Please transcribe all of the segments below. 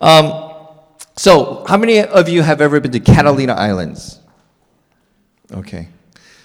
Um, so, how many of you have ever been to Catalina Islands? Okay.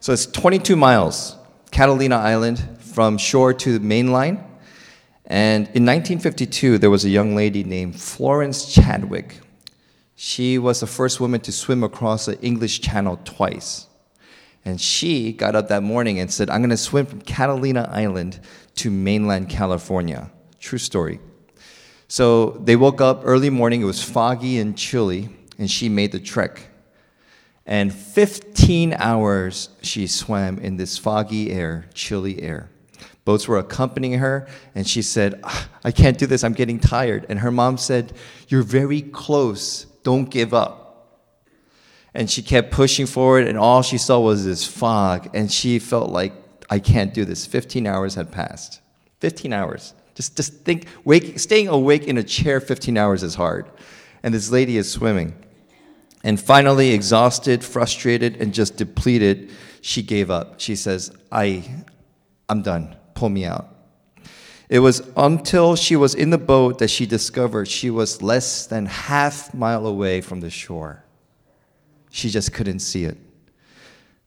So it's 22 miles, Catalina Island, from shore to the main line. And in 1952, there was a young lady named Florence Chadwick. She was the first woman to swim across the English Channel twice. And she got up that morning and said, I'm going to swim from Catalina Island to mainland California. True story. So they woke up early morning, it was foggy and chilly, and she made the trek. And 15 hours she swam in this foggy air, chilly air. Boats were accompanying her, and she said, "Ah, I can't do this, I'm getting tired. And her mom said, You're very close, don't give up. And she kept pushing forward, and all she saw was this fog, and she felt like, I can't do this. 15 hours had passed. 15 hours. Just, just think, wake, staying awake in a chair 15 hours is hard. And this lady is swimming. And finally, exhausted, frustrated, and just depleted, she gave up. She says, I, I'm done. Pull me out. It was until she was in the boat that she discovered she was less than half mile away from the shore. She just couldn't see it.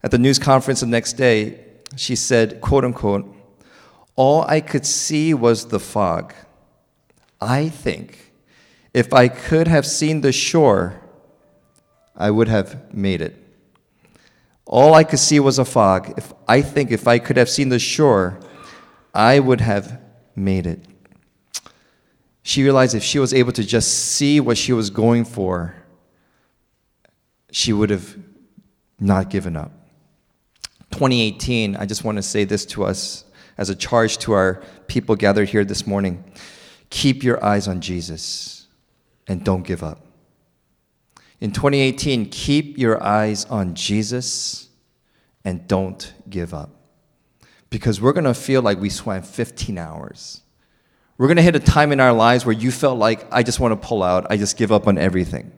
At the news conference the next day, she said, quote unquote, all I could see was the fog. I think if I could have seen the shore, I would have made it. All I could see was a fog. If I think if I could have seen the shore, I would have made it. She realized if she was able to just see what she was going for, she would have not given up. 2018, I just want to say this to us as a charge to our people gathered here this morning. Keep your eyes on Jesus and don't give up. In 2018, keep your eyes on Jesus and don't give up. Because we're going to feel like we swam 15 hours. We're going to hit a time in our lives where you felt like, I just want to pull out, I just give up on everything.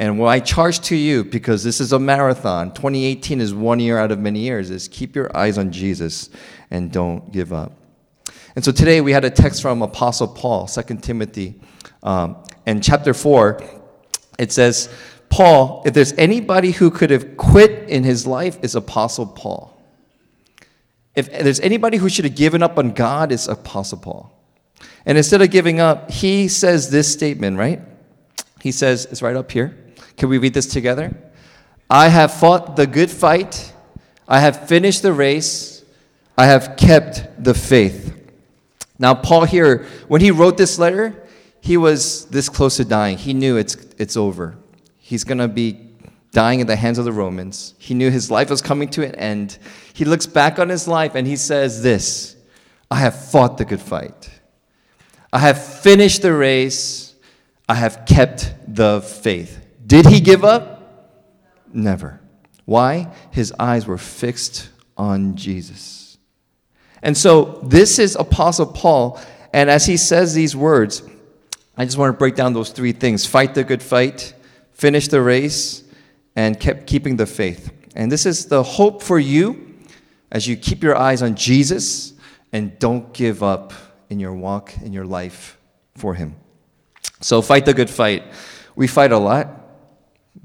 And what I charge to you, because this is a marathon, 2018 is one year out of many years, is keep your eyes on Jesus and don't give up. And so today we had a text from Apostle Paul, 2 Timothy, um, and chapter 4. It says, Paul, if there's anybody who could have quit in his life, it's Apostle Paul. If there's anybody who should have given up on God, it's Apostle Paul. And instead of giving up, he says this statement, right? He says, it's right up here. Can we read this together? I have fought the good fight. I have finished the race. I have kept the faith. Now, Paul here, when he wrote this letter, he was this close to dying. He knew it's, it's over. He's going to be dying at the hands of the Romans. He knew his life was coming to an end. He looks back on his life and he says this I have fought the good fight. I have finished the race. I have kept the faith. Did he give up? Never. Why? His eyes were fixed on Jesus. And so this is Apostle Paul. And as he says these words, I just want to break down those three things fight the good fight, finish the race, and kept keeping the faith. And this is the hope for you as you keep your eyes on Jesus and don't give up in your walk, in your life for Him. So, fight the good fight. We fight a lot.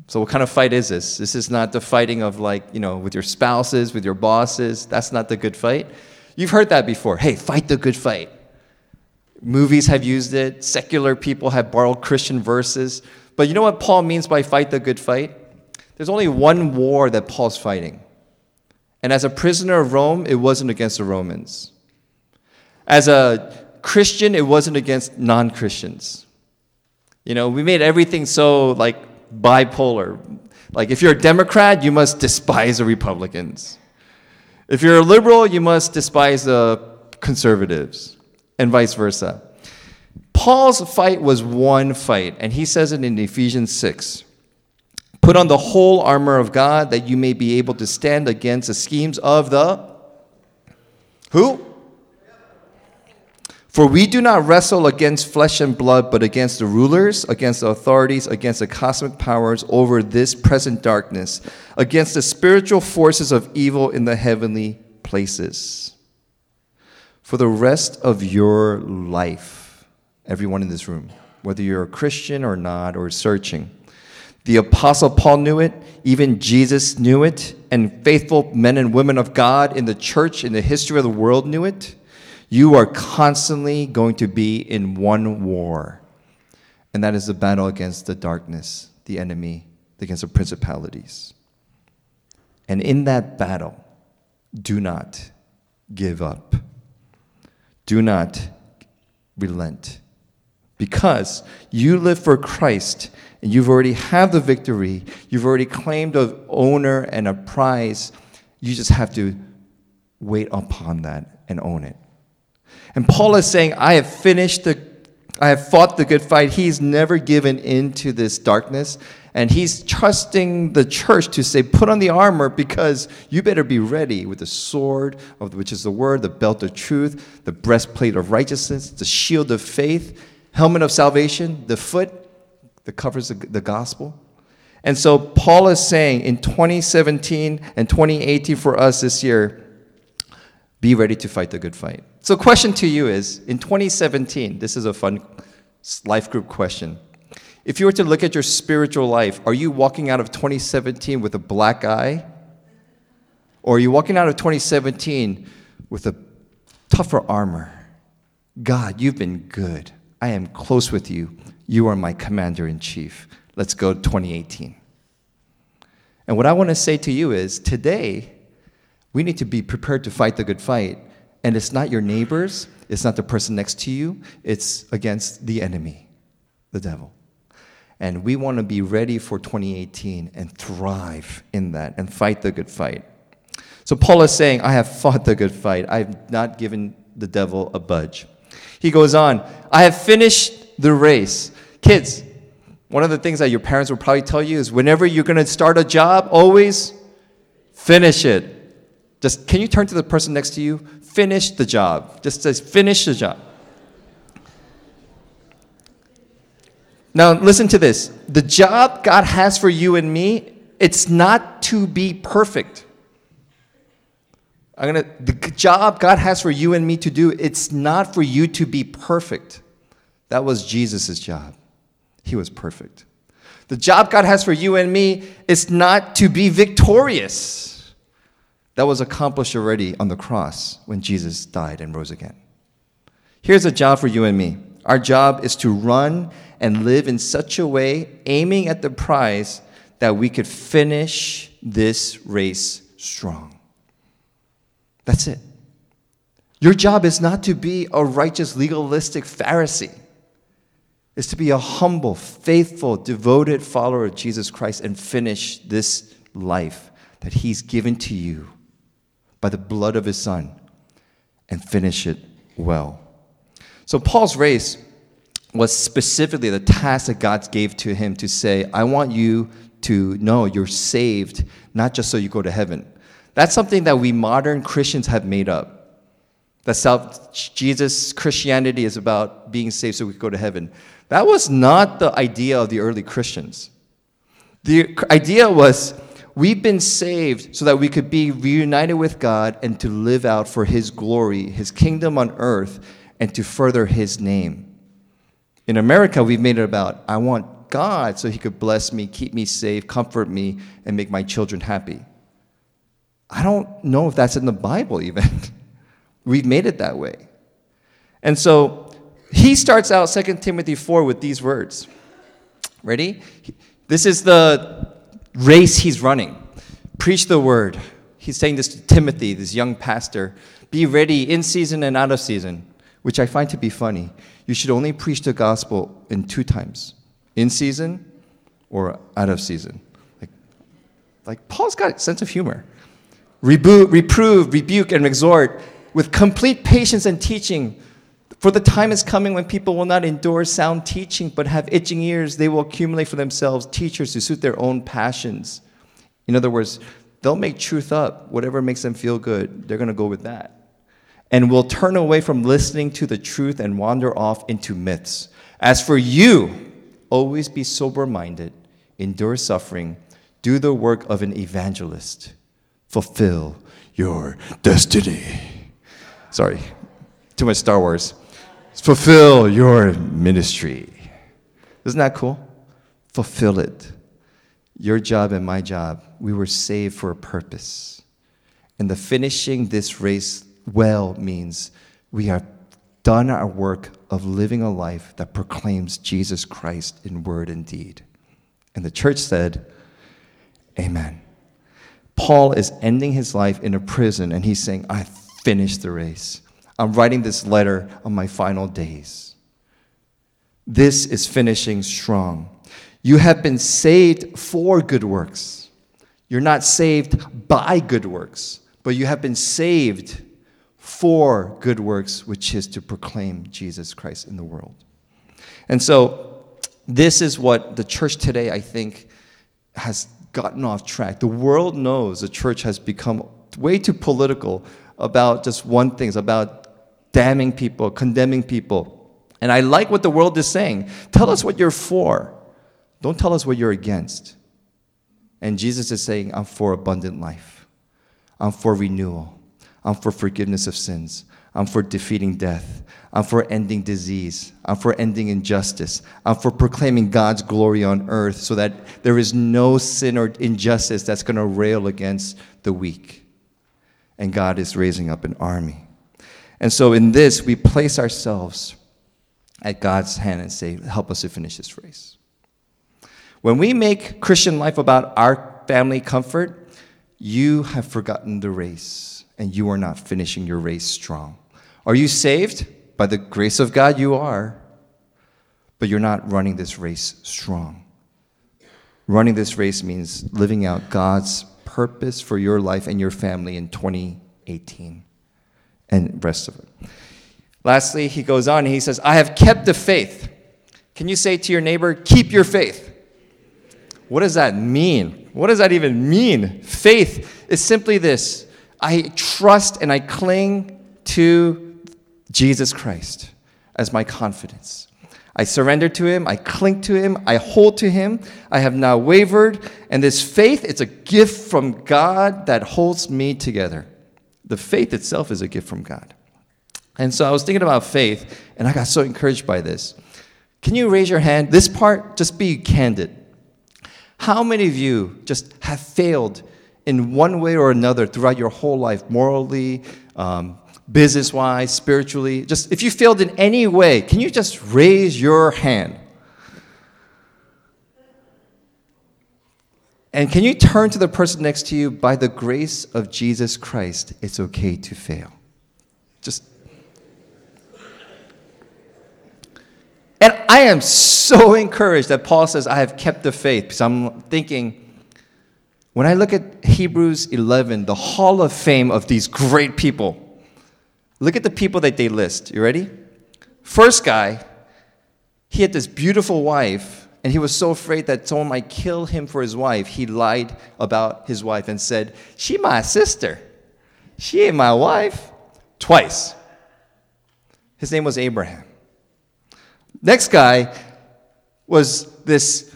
So, what kind of fight is this? This is not the fighting of, like, you know, with your spouses, with your bosses. That's not the good fight. You've heard that before. Hey, fight the good fight. Movies have used it, secular people have borrowed Christian verses. But you know what Paul means by fight the good fight? There's only one war that Paul's fighting. And as a prisoner of Rome, it wasn't against the Romans. As a Christian, it wasn't against non Christians. You know, we made everything so like bipolar. Like, if you're a Democrat, you must despise the Republicans. If you're a liberal, you must despise the conservatives, and vice versa. Paul's fight was one fight, and he says it in Ephesians 6. Put on the whole armor of God that you may be able to stand against the schemes of the who? For we do not wrestle against flesh and blood, but against the rulers, against the authorities, against the cosmic powers over this present darkness, against the spiritual forces of evil in the heavenly places. For the rest of your life, everyone in this room, whether you're a Christian or not, or searching. The Apostle Paul knew it, even Jesus knew it, and faithful men and women of God in the church, in the history of the world, knew it. You are constantly going to be in one war, and that is the battle against the darkness, the enemy, against the principalities. And in that battle, do not give up. Do not relent. Because you live for Christ and you've already have the victory, you've already claimed an owner and a prize. You just have to wait upon that and own it. And Paul is saying, I have finished the, I have fought the good fight. He's never given in to this darkness. And he's trusting the church to say, put on the armor because you better be ready with the sword, of which is the word, the belt of truth, the breastplate of righteousness, the shield of faith, helmet of salvation, the foot that covers the, the gospel. And so Paul is saying in 2017 and 2018 for us this year, be ready to fight the good fight. So, question to you is in 2017, this is a fun life group question. If you were to look at your spiritual life, are you walking out of 2017 with a black eye? Or are you walking out of 2017 with a tougher armor? God, you've been good. I am close with you. You are my commander in chief. Let's go 2018. And what I want to say to you is today, we need to be prepared to fight the good fight. And it's not your neighbors, it's not the person next to you, it's against the enemy, the devil. And we want to be ready for 2018 and thrive in that and fight the good fight. So Paul is saying, I have fought the good fight. I have not given the devil a budge. He goes on, I have finished the race. Kids, one of the things that your parents will probably tell you is whenever you're going to start a job, always finish it. Just can you turn to the person next to you? Finish the job. Just says finish the job. Now, listen to this. The job God has for you and me, it's not to be perfect. I'm gonna, the job God has for you and me to do, it's not for you to be perfect. That was Jesus' job. He was perfect. The job God has for you and me is not to be victorious. That was accomplished already on the cross when Jesus died and rose again. Here's a job for you and me. Our job is to run and live in such a way, aiming at the prize, that we could finish this race strong. That's it. Your job is not to be a righteous, legalistic Pharisee. It's to be a humble, faithful, devoted follower of Jesus Christ and finish this life that He's given to you by the blood of His Son and finish it well. So, Paul's race was specifically the task that God gave to him to say, I want you to know you're saved, not just so you go to heaven. That's something that we modern Christians have made up. That self, Jesus Christianity is about being saved so we go to heaven. That was not the idea of the early Christians. The idea was we've been saved so that we could be reunited with God and to live out for His glory, His kingdom on earth, and to further His name. In America, we've made it about, I want God so He could bless me, keep me safe, comfort me, and make my children happy. I don't know if that's in the Bible even. we've made it that way. And so he starts out 2 Timothy 4 with these words. Ready? This is the race he's running. Preach the word. He's saying this to Timothy, this young pastor. Be ready in season and out of season, which I find to be funny you should only preach the gospel in two times in season or out of season. Like, like Paul's got a sense of humor. Reboot, reprove, rebuke, and exhort with complete patience and teaching. For the time is coming when people will not endure sound teaching, but have itching ears. They will accumulate for themselves teachers to suit their own passions. In other words, they'll make truth up. Whatever makes them feel good, they're going to go with that and will turn away from listening to the truth and wander off into myths. As for you, always be sober minded, endure suffering, do the work of an evangelist, fulfill your destiny. Sorry, too much Star Wars. Fulfill your ministry. Isn't that cool? Fulfill it. Your job and my job, we were saved for a purpose. And the finishing this race well means we have done our work of living a life that proclaims Jesus Christ in word and deed. And the church said, Amen. Paul is ending his life in a prison and he's saying, I finished the race. I'm writing this letter on my final days. This is finishing strong. You have been saved for good works. You're not saved by good works, but you have been saved for good works, which is to proclaim Jesus Christ in the world. And so, this is what the church today, I think, has gotten off track. The world knows the church has become way too political about just one thing, it's about damning people, condemning people. And I like what the world is saying. Tell us what you're for. Don't tell us what you're against. And Jesus is saying, I'm for abundant life. I'm for renewal. I'm for forgiveness of sins. I'm for defeating death. I'm for ending disease. I'm for ending injustice. I'm for proclaiming God's glory on earth so that there is no sin or injustice that's going to rail against the weak. And God is raising up an army. And so in this, we place ourselves at God's hand and say, Help us to finish this race. When we make Christian life about our family comfort, you have forgotten the race and you are not finishing your race strong. Are you saved? By the grace of God, you are. But you're not running this race strong. Running this race means living out God's purpose for your life and your family in 2018 and rest of it. Lastly, he goes on he says, I have kept the faith. Can you say to your neighbor, keep your faith? What does that mean? What does that even mean? Faith is simply this I trust and I cling to Jesus Christ as my confidence. I surrender to him, I cling to him, I hold to him. I have not wavered, and this faith it's a gift from God that holds me together. The faith itself is a gift from God. And so I was thinking about faith, and I got so encouraged by this. Can you raise your hand? This part, just be candid. How many of you just have failed in one way or another throughout your whole life, morally, um, business wise, spiritually? Just if you failed in any way, can you just raise your hand? And can you turn to the person next to you, by the grace of Jesus Christ, it's okay to fail? Just And I am so encouraged that Paul says, I have kept the faith. Because I'm thinking, when I look at Hebrews 11, the hall of fame of these great people, look at the people that they list. You ready? First guy, he had this beautiful wife, and he was so afraid that someone might kill him for his wife, he lied about his wife and said, She my sister. She ain't my wife. Twice. His name was Abraham. Next guy was this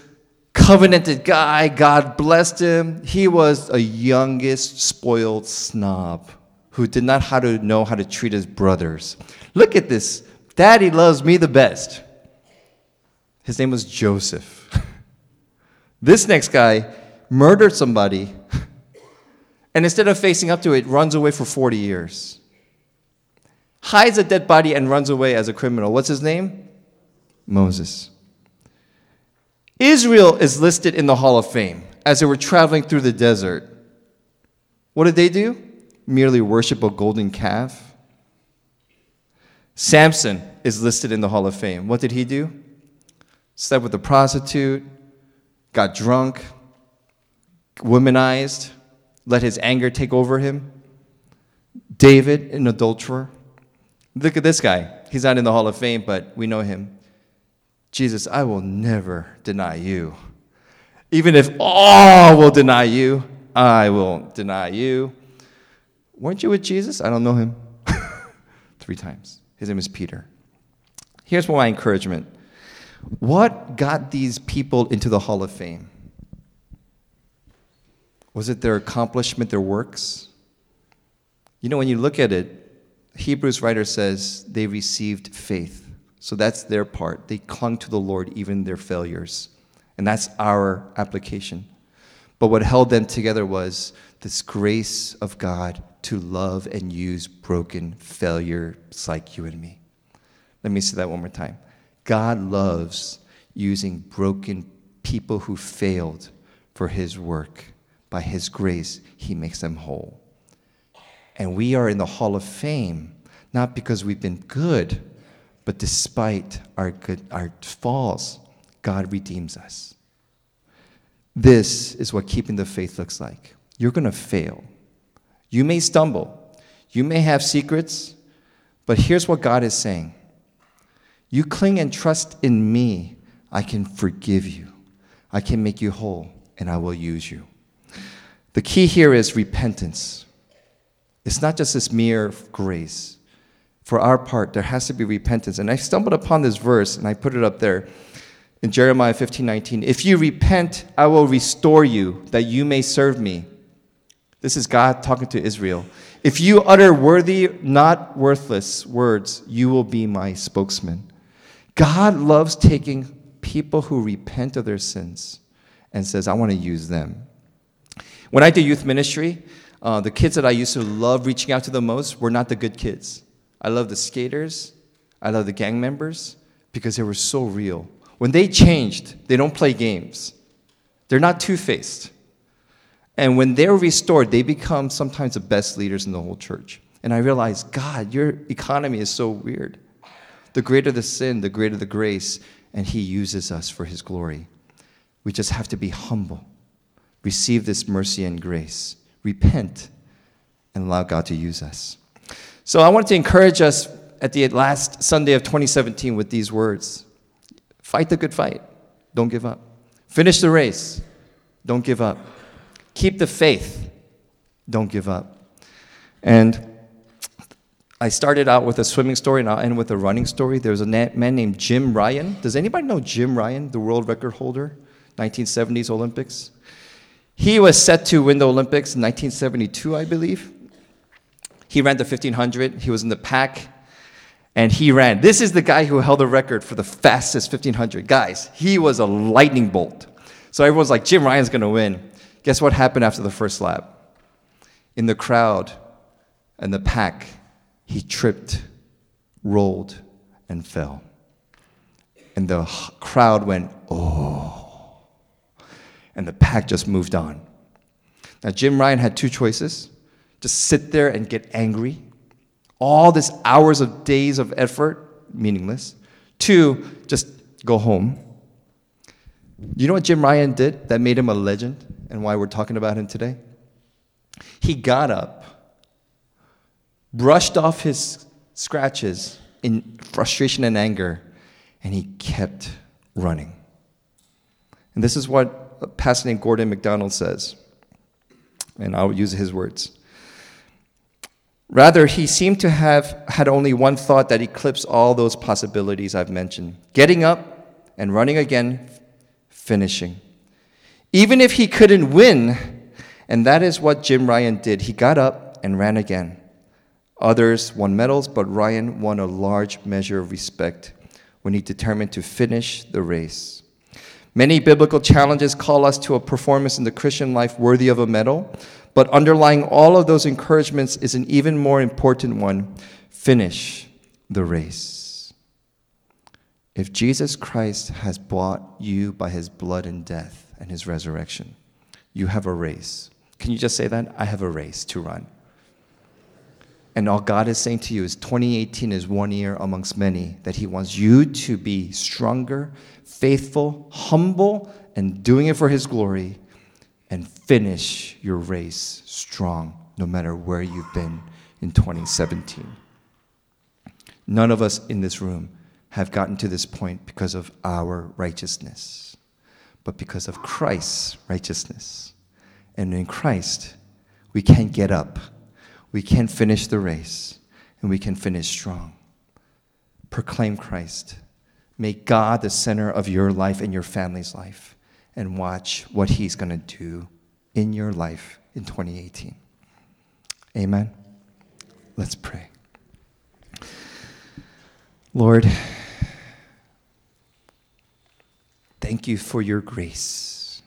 covenanted guy. God blessed him. He was a youngest, spoiled snob who did not how to know how to treat his brothers. Look at this. Daddy loves me the best. His name was Joseph. this next guy murdered somebody and instead of facing up to it, runs away for 40 years. Hides a dead body and runs away as a criminal. What's his name? Moses. Israel is listed in the Hall of Fame as they were traveling through the desert. What did they do? Merely worship a golden calf? Samson is listed in the Hall of Fame. What did he do? Slept with a prostitute, got drunk, womanized, let his anger take over him. David, an adulterer. Look at this guy. He's not in the Hall of Fame, but we know him. Jesus, I will never deny you. Even if all will deny you, I will deny you. Weren't you with Jesus? I don't know him. Three times. His name is Peter. Here's my encouragement What got these people into the Hall of Fame? Was it their accomplishment, their works? You know, when you look at it, Hebrews writer says they received faith So that's their part. They clung to the Lord even their failures. And that's our application. But what held them together was this grace of God to love and use broken failures like you and me. Let me say that one more time. God loves using broken people who failed for his work. By his grace, he makes them whole. And we are in the hall of fame, not because we've been good, but despite our, good, our falls, God redeems us. This is what keeping the faith looks like. You're going to fail. You may stumble. You may have secrets. But here's what God is saying You cling and trust in me, I can forgive you. I can make you whole, and I will use you. The key here is repentance. It's not just this mere grace. For our part, there has to be repentance. And I stumbled upon this verse, and I put it up there in Jeremiah 15 19. If you repent, I will restore you, that you may serve me. This is God talking to Israel. If you utter worthy, not worthless words, you will be my spokesman. God loves taking people who repent of their sins and says, I want to use them. When I did youth ministry, uh, the kids that I used to love reaching out to the most were not the good kids. I love the skaters, I love the gang members because they were so real. When they changed, they don't play games. They're not two faced. And when they're restored, they become sometimes the best leaders in the whole church. And I realized, God, your economy is so weird. The greater the sin, the greater the grace, and He uses us for His glory. We just have to be humble, receive this mercy and grace, repent, and allow God to use us. So I wanted to encourage us at the last Sunday of 2017 with these words Fight the good fight. Don't give up. Finish the race. Don't give up. Keep the faith. Don't give up. And I started out with a swimming story and I'll end with a running story. There was a man named Jim Ryun. Does anybody know Jim Ryun, the world record holder, 1970s Olympics? He was set to win the Olympics in 1972, I believe. He ran the 1500. He was in the pack and he ran. This is the guy who held the record for the fastest 1500. Guys, he was a lightning bolt. So everyone's like, Jim Ryun's going to win. Guess what happened after the first lap? In the crowd and the pack, he tripped, rolled, and fell. And the crowd went, oh. And the pack just moved on. Now, Jim Ryun had two choices just sit there and get angry all this hours of days of effort, meaningless. Two, just go home. You know what Jim Ryun did that made him a legend and why we're talking about him today? He got up, brushed off his scratches in frustration and anger, and he kept running. And this is what a pastor named Gordon MacDonald says, and I'll use his words. Rather, he seemed to have had only one thought that eclipsed all those possibilities I've mentioned getting up and running again, finishing. Even if he couldn't win, and that is what Jim Ryun did, he got up and ran again. Others won medals, but Ryun won a large measure of respect when he determined to finish the race. Many biblical challenges call us to a performance in the Christian life worthy of a medal, but underlying all of those encouragements is an even more important one finish the race. If Jesus Christ has bought you by his blood and death and his resurrection, you have a race. Can you just say that? I have a race to run. And all God is saying to you is 2018 is one year amongst many that He wants you to be stronger, faithful, humble, and doing it for His glory and finish your race strong, no matter where you've been in 2017. None of us in this room have gotten to this point because of our righteousness, but because of Christ's righteousness. And in Christ, we can't get up, we can finish the race, and we can finish strong. Proclaim Christ. Make God the center of your life and your family's life and watch what He's going to do in your life in 2018. Amen. Let's pray. Lord, Thank you for your grace.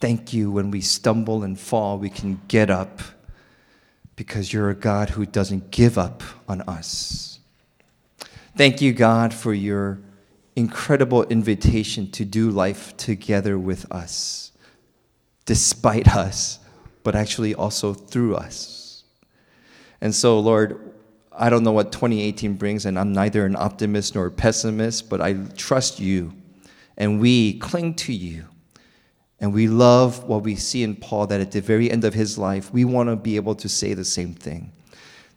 Thank you when we stumble and fall, we can get up because you're a God who doesn't give up on us. Thank you, God, for your incredible invitation to do life together with us, despite us, but actually also through us. And so, Lord, I don't know what 2018 brings, and I'm neither an optimist nor a pessimist, but I trust you, and we cling to you. And we love what we see in Paul that at the very end of his life, we want to be able to say the same thing.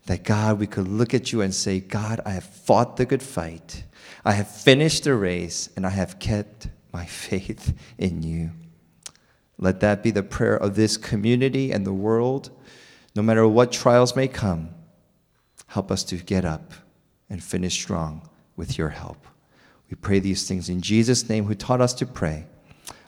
That God, we could look at you and say, God, I have fought the good fight. I have finished the race, and I have kept my faith in you. Let that be the prayer of this community and the world. No matter what trials may come, help us to get up and finish strong with your help. We pray these things in Jesus' name, who taught us to pray.